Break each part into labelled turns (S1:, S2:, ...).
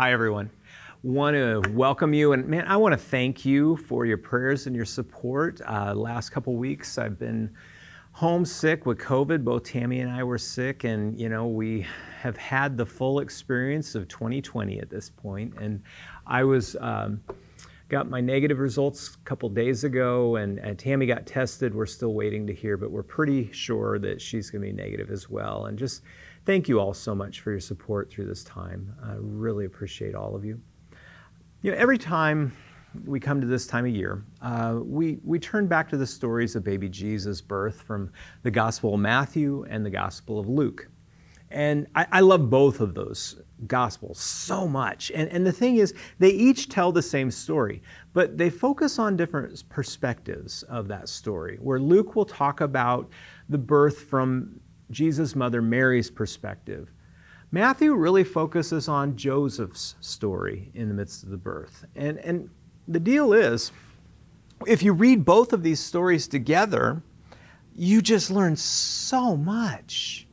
S1: Hi, everyone. Want to welcome you, and man, I want to thank you for your prayers and your support. Uh, last couple weeks, I've been homesick with COVID. Both Tammy and I were sick, and you know we have had the full experience of 2020 at this point. And I was. Um, got my negative results a couple days ago, and, and, Tammy got tested. We're still waiting to hear, but we're pretty sure that she's going to be negative as well. And just thank you all so much for your support through this time. I really appreciate all of you. You know, every time we come to this time of year, uh, we, we turn back to the stories of baby Jesus' birth from the Gospel of Matthew and the Gospel of Luke. And I, I, love both of those gospels so much. And, and the thing is, they each tell the same story, but they focus on different perspectives of that story. Where Luke will talk about the birth from Jesus' mother Mary's perspective. Matthew really focuses on Joseph's story in the midst of the birth. And, and the deal is, if you read both of these stories together, you just learn so much.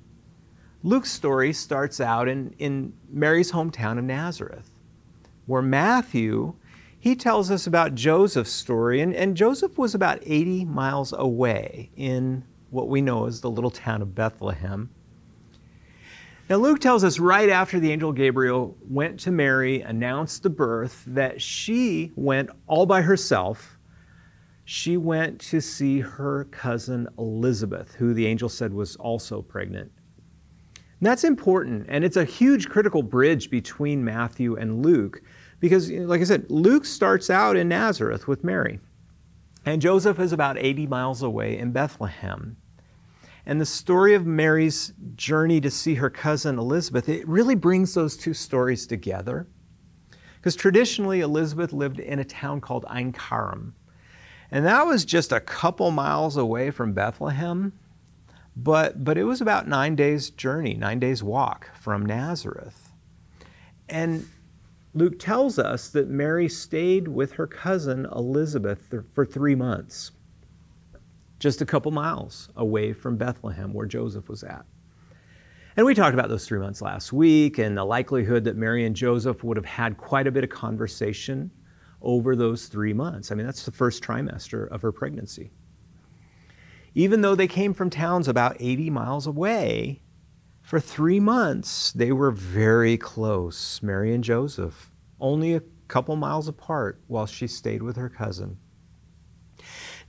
S1: Luke's story starts out in, in Mary's hometown of Nazareth, where Matthew, he tells us about Joseph's story, and, and Joseph was about 80 miles away in what we know as the little town of Bethlehem. Now, Luke tells us right after the angel Gabriel went to Mary, announced the birth, that she went all by herself. She went to see her cousin Elizabeth, who the angel said was also pregnant. And that's important, and it's a huge critical bridge between Matthew and Luke because, like I said, Luke starts out in Nazareth with Mary, and Joseph is about 80 miles away in Bethlehem. And the story of Mary's journey to see her cousin Elizabeth, it really brings those two stories together. Because traditionally, Elizabeth lived in a town called Ein. And that was just a couple miles away from Bethlehem. But, but it was about nine days' journey, nine days' walk from Nazareth. And Luke tells us that Mary stayed with her cousin Elizabeth for three months, just a couple miles away from Bethlehem, where Joseph was at. And we talked about those three months last week and the likelihood that Mary and Joseph would have had quite a bit of conversation over those three months. I mean, that's the first trimester of her pregnancy. Even though they came from towns about 80 miles away, for three months they were very close, Mary and Joseph, only a couple miles apart while she stayed with her cousin.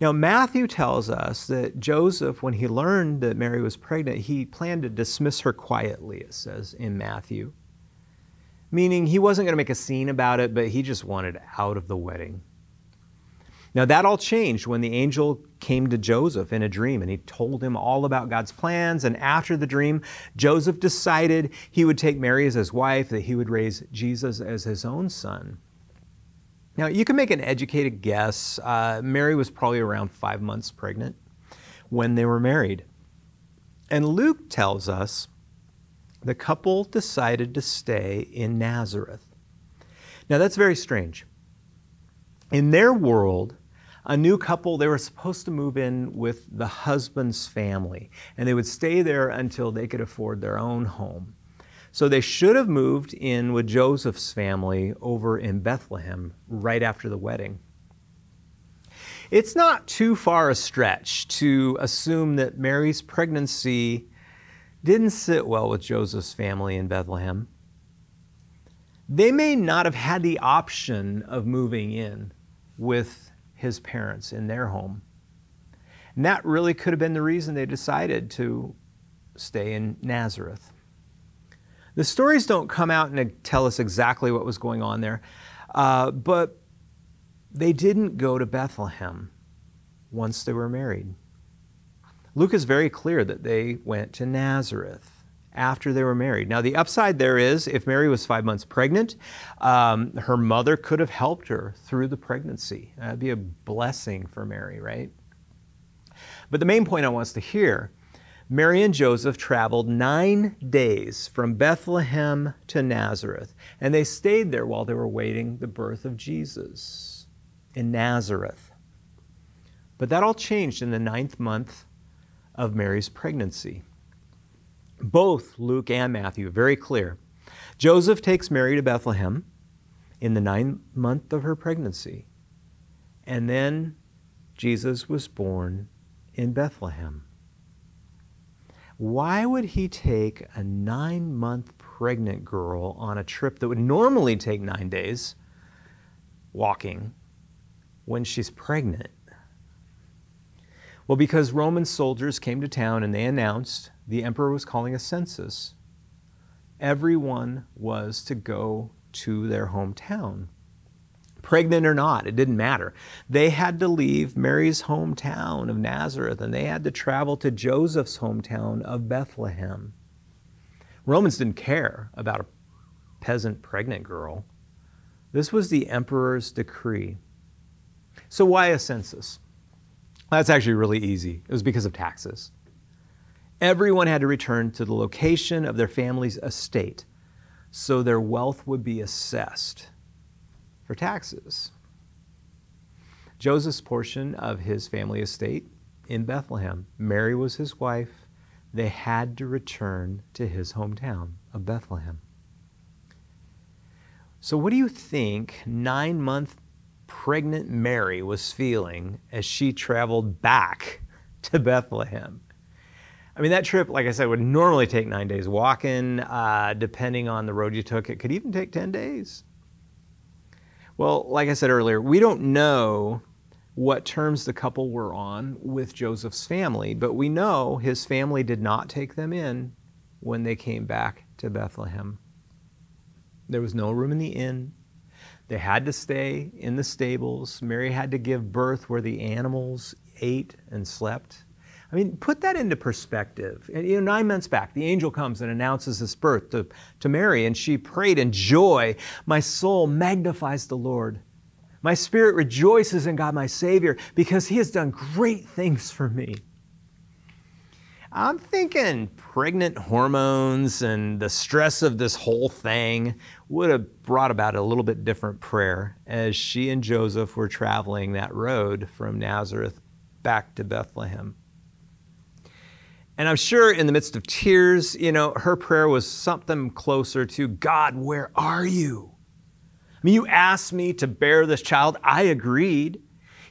S1: Now, Matthew tells us that Joseph, when he learned that Mary was pregnant, he planned to dismiss her quietly, it says in Matthew. Meaning he wasn't going to make a scene about it, but he just wanted out of the wedding. Now, that all changed when the angel came to Joseph in a dream and he told him all about God's plans. And after the dream, Joseph decided he would take Mary as his wife, that he would raise Jesus as his own son. Now, you can make an educated guess. Uh, Mary was probably around five months pregnant when they were married. And Luke tells us the couple decided to stay in Nazareth. Now, that's very strange. In their world, a new couple, they were supposed to move in with the husband's family, and they would stay there until they could afford their own home. So they should have moved in with Joseph's family over in Bethlehem right after the wedding. It's not too far a stretch to assume that Mary's pregnancy didn't sit well with Joseph's family in Bethlehem. They may not have had the option of moving in with his parents in their home. And that really could have been the reason they decided to stay in Nazareth. The stories don't come out and tell us exactly what was going on there, uh, but they didn't go to Bethlehem once they were married. Luke is very clear that they went to Nazareth after they were married. Now, the upside there is if Mary was five months pregnant, um, her mother could have helped her through the pregnancy. That'd be a blessing for Mary, right? But the main point I want us to hear Mary and Joseph traveled nine days from Bethlehem to Nazareth, and they stayed there while they were waiting the birth of Jesus in Nazareth. But that all changed in the ninth month of Mary's pregnancy both Luke and Matthew, very clear Joseph takes Mary to Bethlehem in the ninth month of her pregnancy. And then Jesus was born in Bethlehem. Why would he take a nine month pregnant girl on a trip that would normally take nine days walking when she's pregnant? Well, because Roman soldiers came to town and they announced the emperor was calling a census, everyone was to go to their hometown. Pregnant or not, it didn't matter. They had to leave Mary's hometown of Nazareth and they had to travel to Joseph's hometown of Bethlehem. Romans didn't care about a peasant pregnant girl. This was the emperor's decree. So, why a census? That's actually really easy. It was because of taxes. Everyone had to return to the location of their family's estate so their wealth would be assessed for taxes. Joseph's portion of his family estate in Bethlehem, Mary was his wife. They had to return to his hometown of Bethlehem. So, what do you think nine month pregnant Mary was feeling as she traveled back to Bethlehem. I mean, that trip, like I said, would normally take nine days walking. Uh, depending on the road you took, it could even take 10 days. Well, like I said earlier, we don't know what terms the couple were on with Joseph's family, but we know his family did not take them in when they came back to Bethlehem. There was no room in the inn. They had to stay in the stables. Mary had to give birth where the animals ate and slept. I mean, put that into perspective. You know, nine months back, the angel comes and announces this birth to, to Mary, and she prayed in joy. My soul magnifies the Lord. My spirit rejoices in God, my Savior, because He has done great things for me. I'm thinking pregnant hormones and the stress of this whole thing would have brought about a little bit different prayer as she and Joseph were traveling that road from Nazareth back to Bethlehem. And I'm sure in the midst of tears, you know, her prayer was something closer to God, where are you? I mean, you asked me to bear this child. I agreed.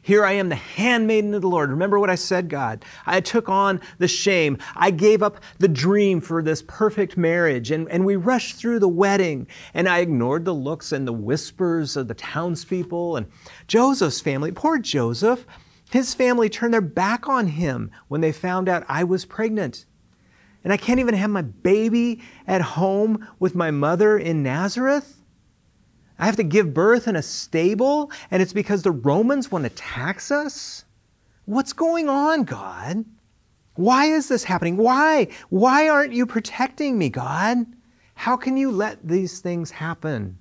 S1: Here I am, the handmaiden of the Lord. Remember what I said, God. I took on the shame. I gave up the dream for this perfect marriage. And, and we rushed through the wedding. And I ignored the looks and the whispers of the townspeople and Joseph's family. Poor Joseph. His family turned their back on him when they found out I was pregnant. And I can't even have my baby at home with my mother in Nazareth. I have to give birth in a stable, and it's because the Romans want to tax us? What's going on, God? Why is this happening? Why? Why aren't you protecting me, God? How can you let these things happen?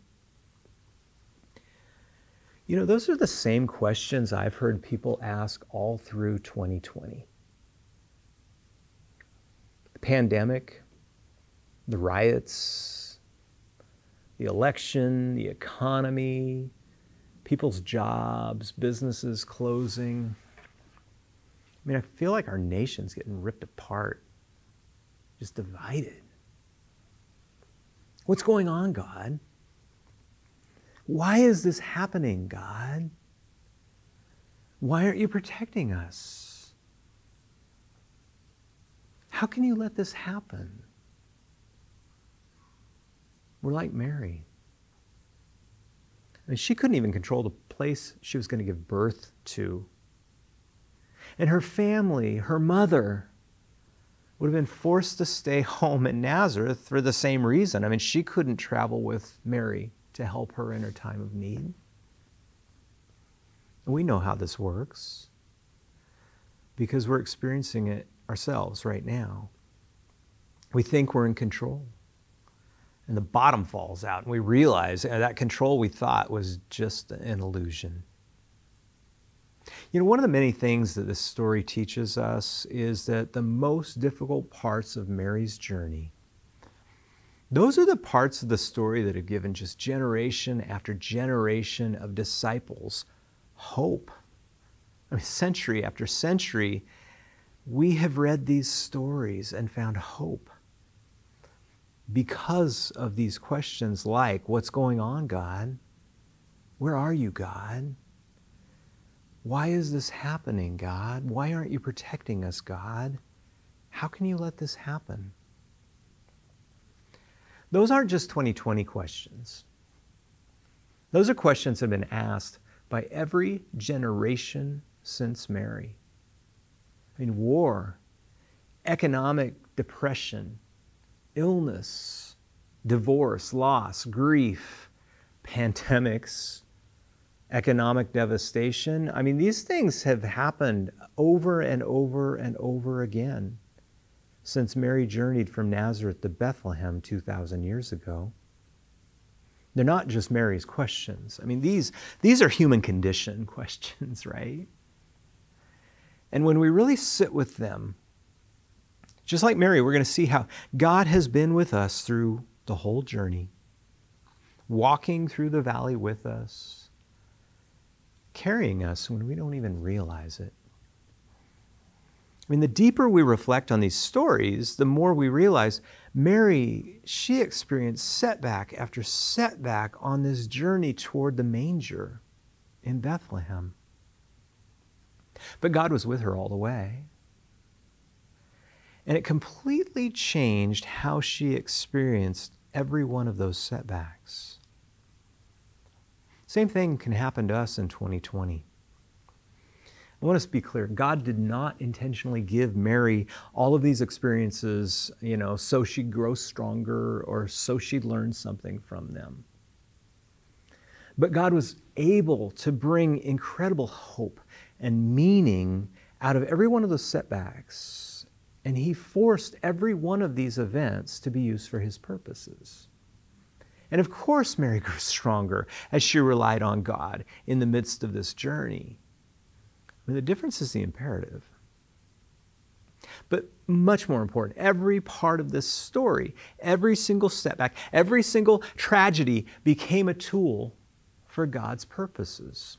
S1: You know, those are the same questions I've heard people ask all through 2020. The pandemic, the riots, the election, the economy, people's jobs, businesses closing. I mean, I feel like our nation's getting ripped apart, just divided. What's going on, God? Why is this happening, God? Why aren't you protecting us? How can you let this happen? We're like Mary. I mean, she couldn't even control the place she was going to give birth to. And her family, her mother, would have been forced to stay home in Nazareth for the same reason. I mean, she couldn't travel with Mary to help her in her time of need. And we know how this works because we're experiencing it ourselves right now. We think we're in control and the bottom falls out. And we realize uh, that control we thought was just an illusion. You know, one of the many things that this story teaches us is that the most difficult parts of Mary's journey, those are the parts of the story that have given just generation after generation of disciples hope. I mean, century after century, we have read these stories and found hope. because of these questions like, What's going on, God? Where are you, God? Why is this happening, God? Why aren't you protecting us, God? How can you let this happen? Those aren't just 2020 questions. Those are questions that have been asked by every generation since Mary. I mean, war, economic depression, illness, divorce, loss, grief, pandemics, economic devastation. I mean, these things have happened over and over and over again since Mary journeyed from Nazareth to Bethlehem 2,000 years ago. They're not just Mary's questions. I mean, these, these are human condition questions, right? And when we really sit with them, just like Mary, we're going to see how God has been with us through the whole journey, walking through the valley with us, carrying us when we don't even realize it. I mean, the deeper we reflect on these stories, the more we realize Mary, she experienced setback after setback on this journey toward the manger in Bethlehem. But God was with her all the way. And it completely changed how she experienced every one of those setbacks. Same thing can happen to us in 2020. I want us to be clear. God did not intentionally give Mary all of these experiences, you know, so she'd grow stronger or so she'd learn something from them. But God was able to bring incredible hope and meaning out of every one of those setbacks. And He forced every one of these events to be used for His purposes. And of course, Mary grew stronger as she relied on God in the midst of this journey. I mean, the difference is the imperative. But much more important, every part of this story, every single setback, every single tragedy became a tool for God's purposes.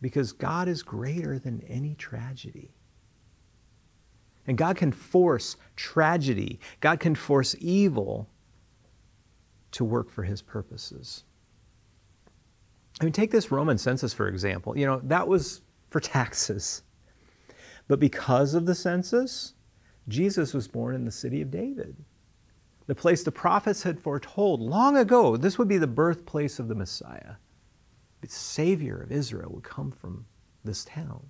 S1: Because God is greater than any tragedy. And God can force tragedy, God can force evil to work for his purposes. I mean, take this Roman census, for example. You know, that was for taxes. But because of the census, Jesus was born in the city of David, the place the prophets had foretold long ago. This would be the birthplace of the Messiah. The Savior of Israel would come from this town.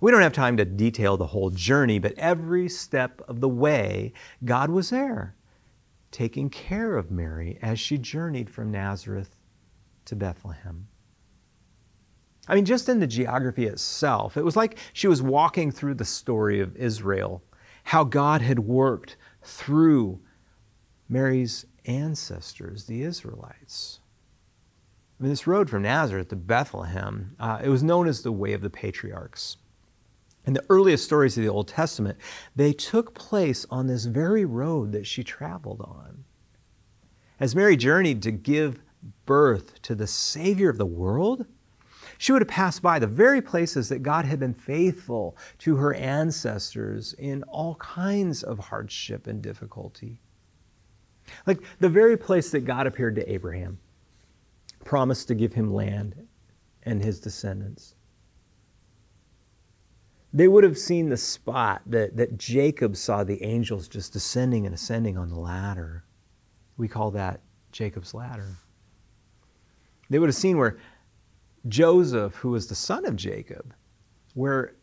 S1: We don't have time to detail the whole journey, but every step of the way, God was there, taking care of Mary as she journeyed from Nazareth to Bethlehem. I mean, just in the geography itself, it was like she was walking through the story of Israel, how God had worked through Mary's ancestors, the Israelites. I mean, this road from Nazareth to Bethlehem, uh, it was known as the Way of the Patriarchs. In the earliest stories of the Old Testament, they took place on this very road that she traveled on. As Mary journeyed to give birth to the Savior of the world, she would have passed by the very places that God had been faithful to her ancestors in all kinds of hardship and difficulty. Like the very place that God appeared to Abraham, promised to give him land and his descendants. They would have seen the spot that, that Jacob saw the angels just descending and ascending on the ladder. We call that Jacob's ladder. They would have seen where Joseph, who was the son of Jacob, where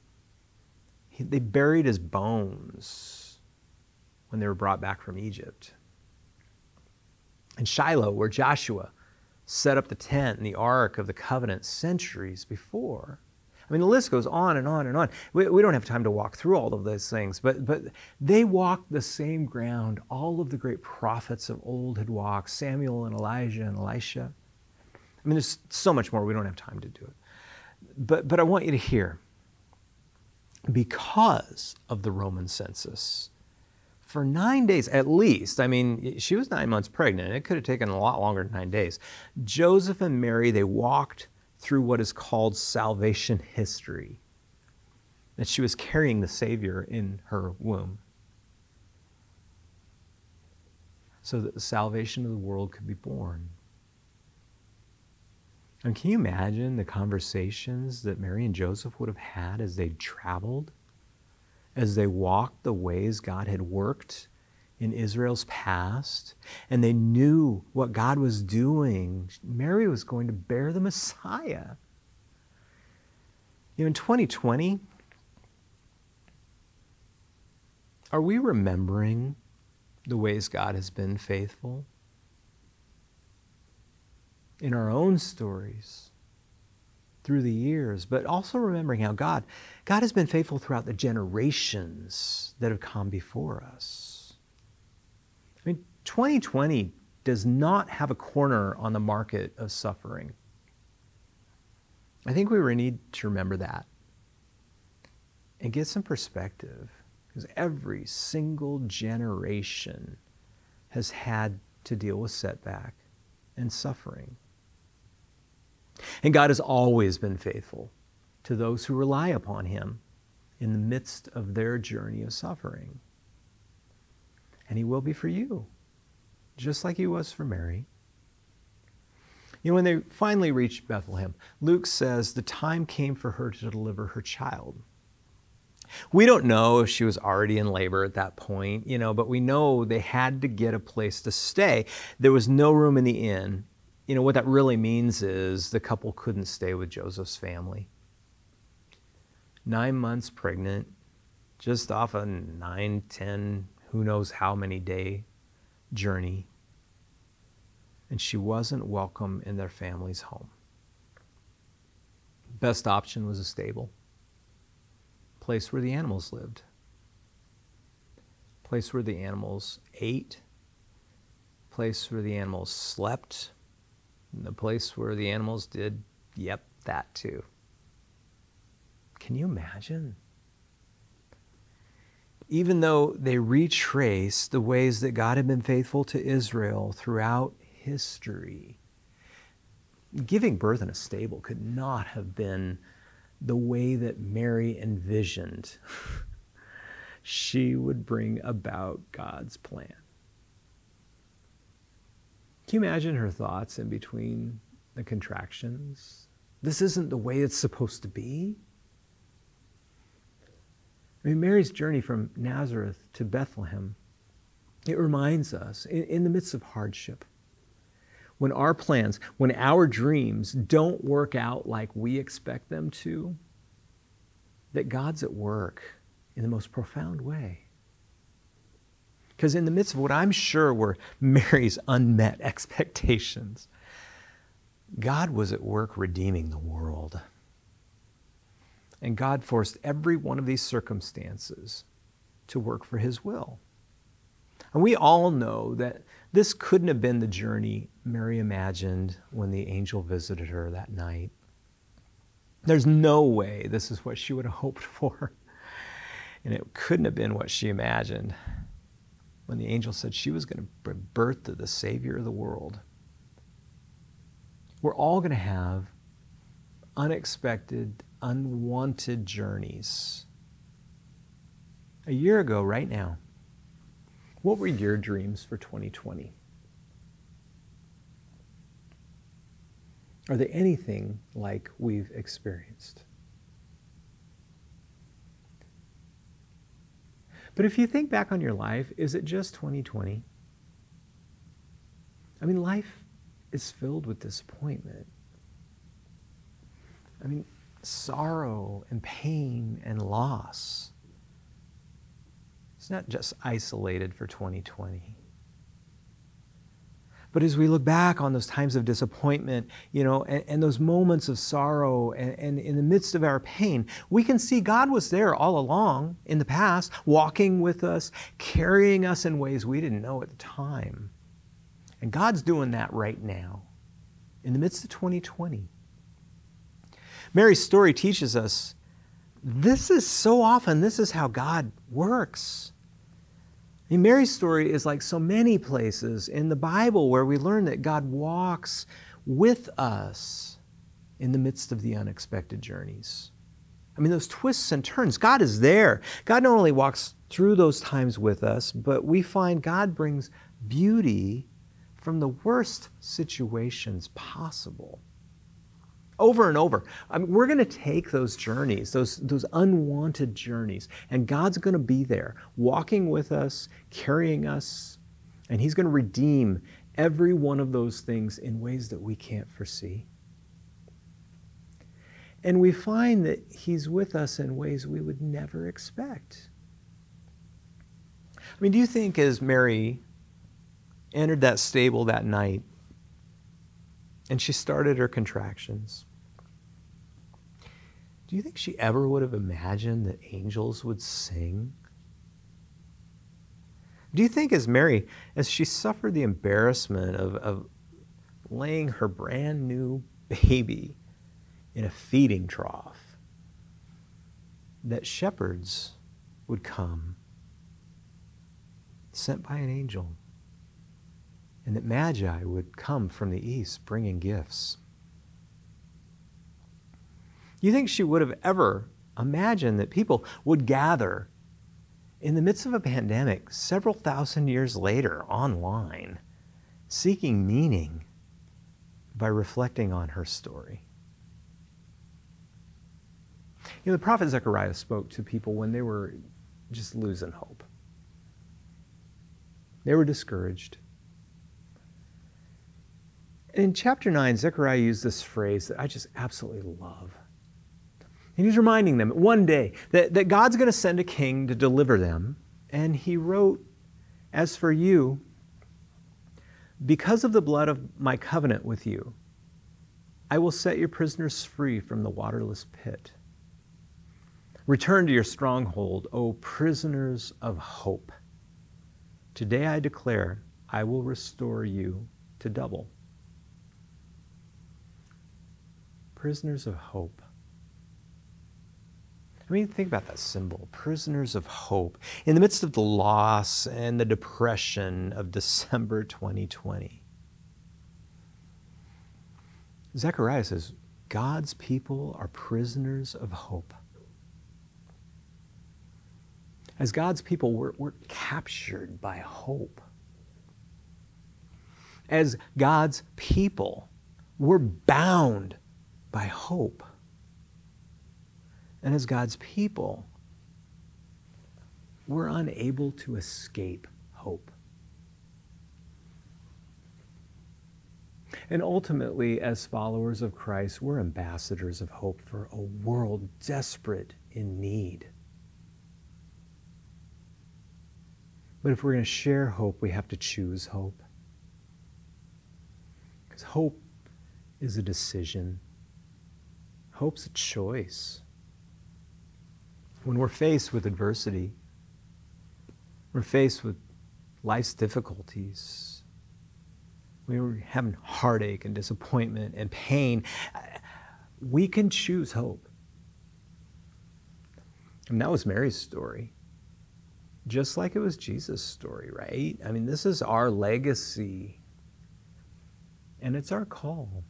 S1: he, they buried his bones when they were brought back from Egypt. And Shiloh, where Joshua set up the tent and the ark of the covenant centuries before. I mean, the list goes on and on and on. We, we don't have time to walk through all of those things, but, but they walked the same ground all of the great prophets of old had walked Samuel and Elijah and Elisha. I mean, there's so much more. We don't have time to do it. But, but I want you to hear because of the Roman census, for nine days at least, I mean, she was nine months pregnant. It could have taken a lot longer than nine days. Joseph and Mary, they walked through what is called salvation history, that she was carrying the Savior in her womb. so that the salvation of the world could be born. Can you imagine the conversations that Mary and Joseph would have had as they traveled, as they walked the ways God had worked in Israel's past, and they knew what God was doing? Mary was going to bear the Messiah. You know, in 2020, are we remembering the ways God has been faithful? In our own stories through the years, but also remembering how God, God has been faithful throughout the generations that have come before us. I mean, 2020 does not have a corner on the market of suffering. I think we need to remember that and get some perspective because every single generation has had to deal with setback and suffering. And God has always been faithful to those who rely upon Him in the midst of their journey of suffering. And He will be for you, just like He was for Mary. You know, when they finally reached Bethlehem, Luke says the time came for her to deliver her child. We don't know if she was already in labor at that point, you know, but we know they had to get a place to stay. There was no room in the inn, you know, what that really means is the couple couldn't stay with Joseph's family. Nine months pregnant, just off a nine, ten, who knows how many day journey. And she wasn't welcome in their family's home. Best option was a stable, place where the animals lived, place where the animals ate, place where the animals slept the place where the animals did, yep, that too. Can you imagine? Even though they retrace the ways that God had been faithful to Israel throughout history, giving birth in a stable could not have been the way that Mary envisioned she would bring about God's plan. Can you imagine her thoughts in between the contractions? This isn't the way it's supposed to be. I mean, Mary's journey from Nazareth to Bethlehem, it reminds us in, in the midst of hardship, when our plans, when our dreams don't work out like we expect them to, that God's at work in the most profound way. Because in the midst of what I'm sure were Mary's unmet expectations, God was at work redeeming the world. And God forced every one of these circumstances to work for His will. And we all know that this couldn't have been the journey Mary imagined when the angel visited her that night. There's no way this is what she would have hoped for. And it couldn't have been what she imagined when the angel said she was going to birth to the Savior of the world. We're all going to have unexpected, unwanted journeys. A year ago, right now, what were your dreams for 2020? Are they anything like we've experienced? But if you think back on your life, is it just 2020? I mean, life is filled with disappointment. I mean, sorrow and pain and loss. It's not just isolated for 2020. But as we look back on those times of disappointment, you know, and, and those moments of sorrow, and, and, in the midst of our pain, we can see God was there all along in the past, walking with us, carrying us in ways we didn't know at the time. And God's doing that right now, in the midst of 2020. Mary's story teaches us this is so often, this is how God works. I mean, Mary's story is like so many places in the Bible where we learn that God walks with us in the midst of the unexpected journeys. I mean, those twists and turns, God is there. God not only walks through those times with us, but we find God brings beauty from the worst situations possible. Over and over. I mean, we're going to take those journeys, those, those unwanted journeys, and God's going to be there, walking with us, carrying us, and He's going to redeem every one of those things in ways that we can't foresee. And we find that He's with us in ways we would never expect. I mean, do you think as Mary entered that stable that night and she started her contractions, do you think she ever would have imagined that angels would sing? Do you think, as Mary, as she suffered the embarrassment of, of laying her brand new baby in a feeding trough, that shepherds would come sent by an angel, and that magi would come from the east bringing gifts. You think she would have ever imagined that people would gather in the midst of a pandemic several thousand years later online, seeking meaning by reflecting on her story? You know, the prophet Zechariah spoke to people when they were just losing hope. They were discouraged. In chapter 9, Zechariah used this phrase that I just absolutely love. And he's reminding them one day that, that God's going to send a king to deliver them. And he wrote, As for you, because of the blood of my covenant with you, I will set your prisoners free from the waterless pit. Return to your stronghold, O prisoners of hope. Today I declare, I will restore you to double. Prisoners of hope. I mean, think about that symbol prisoners of hope. In the midst of the loss and the depression of December 2020, Zechariah says, God's people are prisoners of hope as God's people, we're, we're captured by hope. As God's people, we're bound by hope. And as God's people, we're unable to escape hope. And ultimately, as followers of Christ, we're ambassadors of hope for a world desperate in need. But if we're going to share hope, we have to choose hope. Because hope is a decision, hope's a choice. When we're faced with adversity, we're faced with life's difficulties, we're having heartache and disappointment and pain, we can choose hope. And that was Mary's story just like it was Jesus' story, right? I mean, this is our legacy, and it's our call.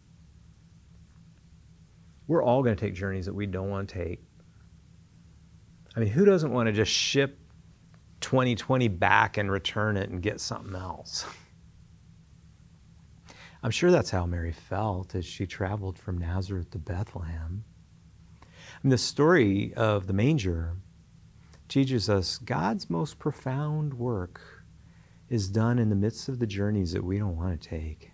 S1: We're all going to take journeys that we don't want to take. I mean, who doesn't want to just ship 2020 back and return it and get something else? I'm sure that's how Mary felt as she traveled from Nazareth to Bethlehem. Mean, the story of the manger teaches us God's most profound work is done in the midst of the journeys that we don't want to take.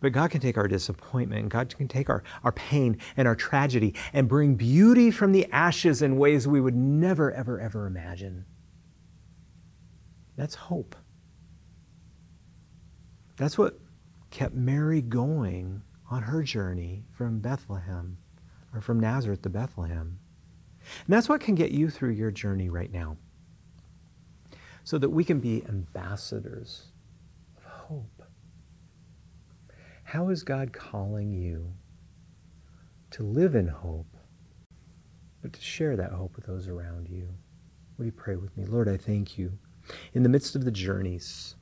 S1: But God can take our disappointment, God can take our, our pain and our tragedy and bring beauty from the ashes in ways we would never, ever, ever imagine. That's hope. That's what kept Mary going on her journey from Bethlehem or from Nazareth to Bethlehem. And that's what can get you through your journey right now. So that we can be ambassadors of hope. How is God calling you to live in hope, but to share that hope with those around you? Will you pray with me? Lord, I thank you. In the midst of the journeys,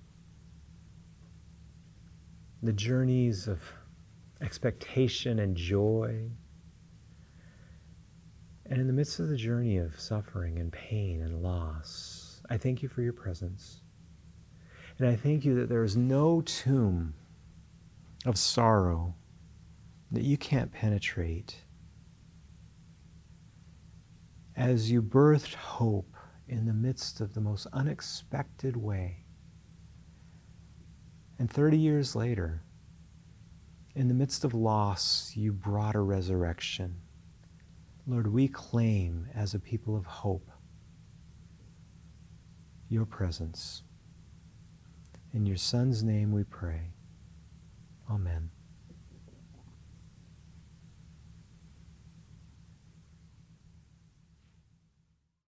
S1: the journeys of expectation and joy, and in the midst of the journey of suffering and pain and loss, I thank you for your presence. And I thank you that there is no tomb of sorrow that you can't penetrate. As you birthed hope in the midst of the most unexpected way. And 30 years later, in the midst of loss, you brought a resurrection. Lord, we claim as a people of hope your presence. In your Son's name we pray. Amen.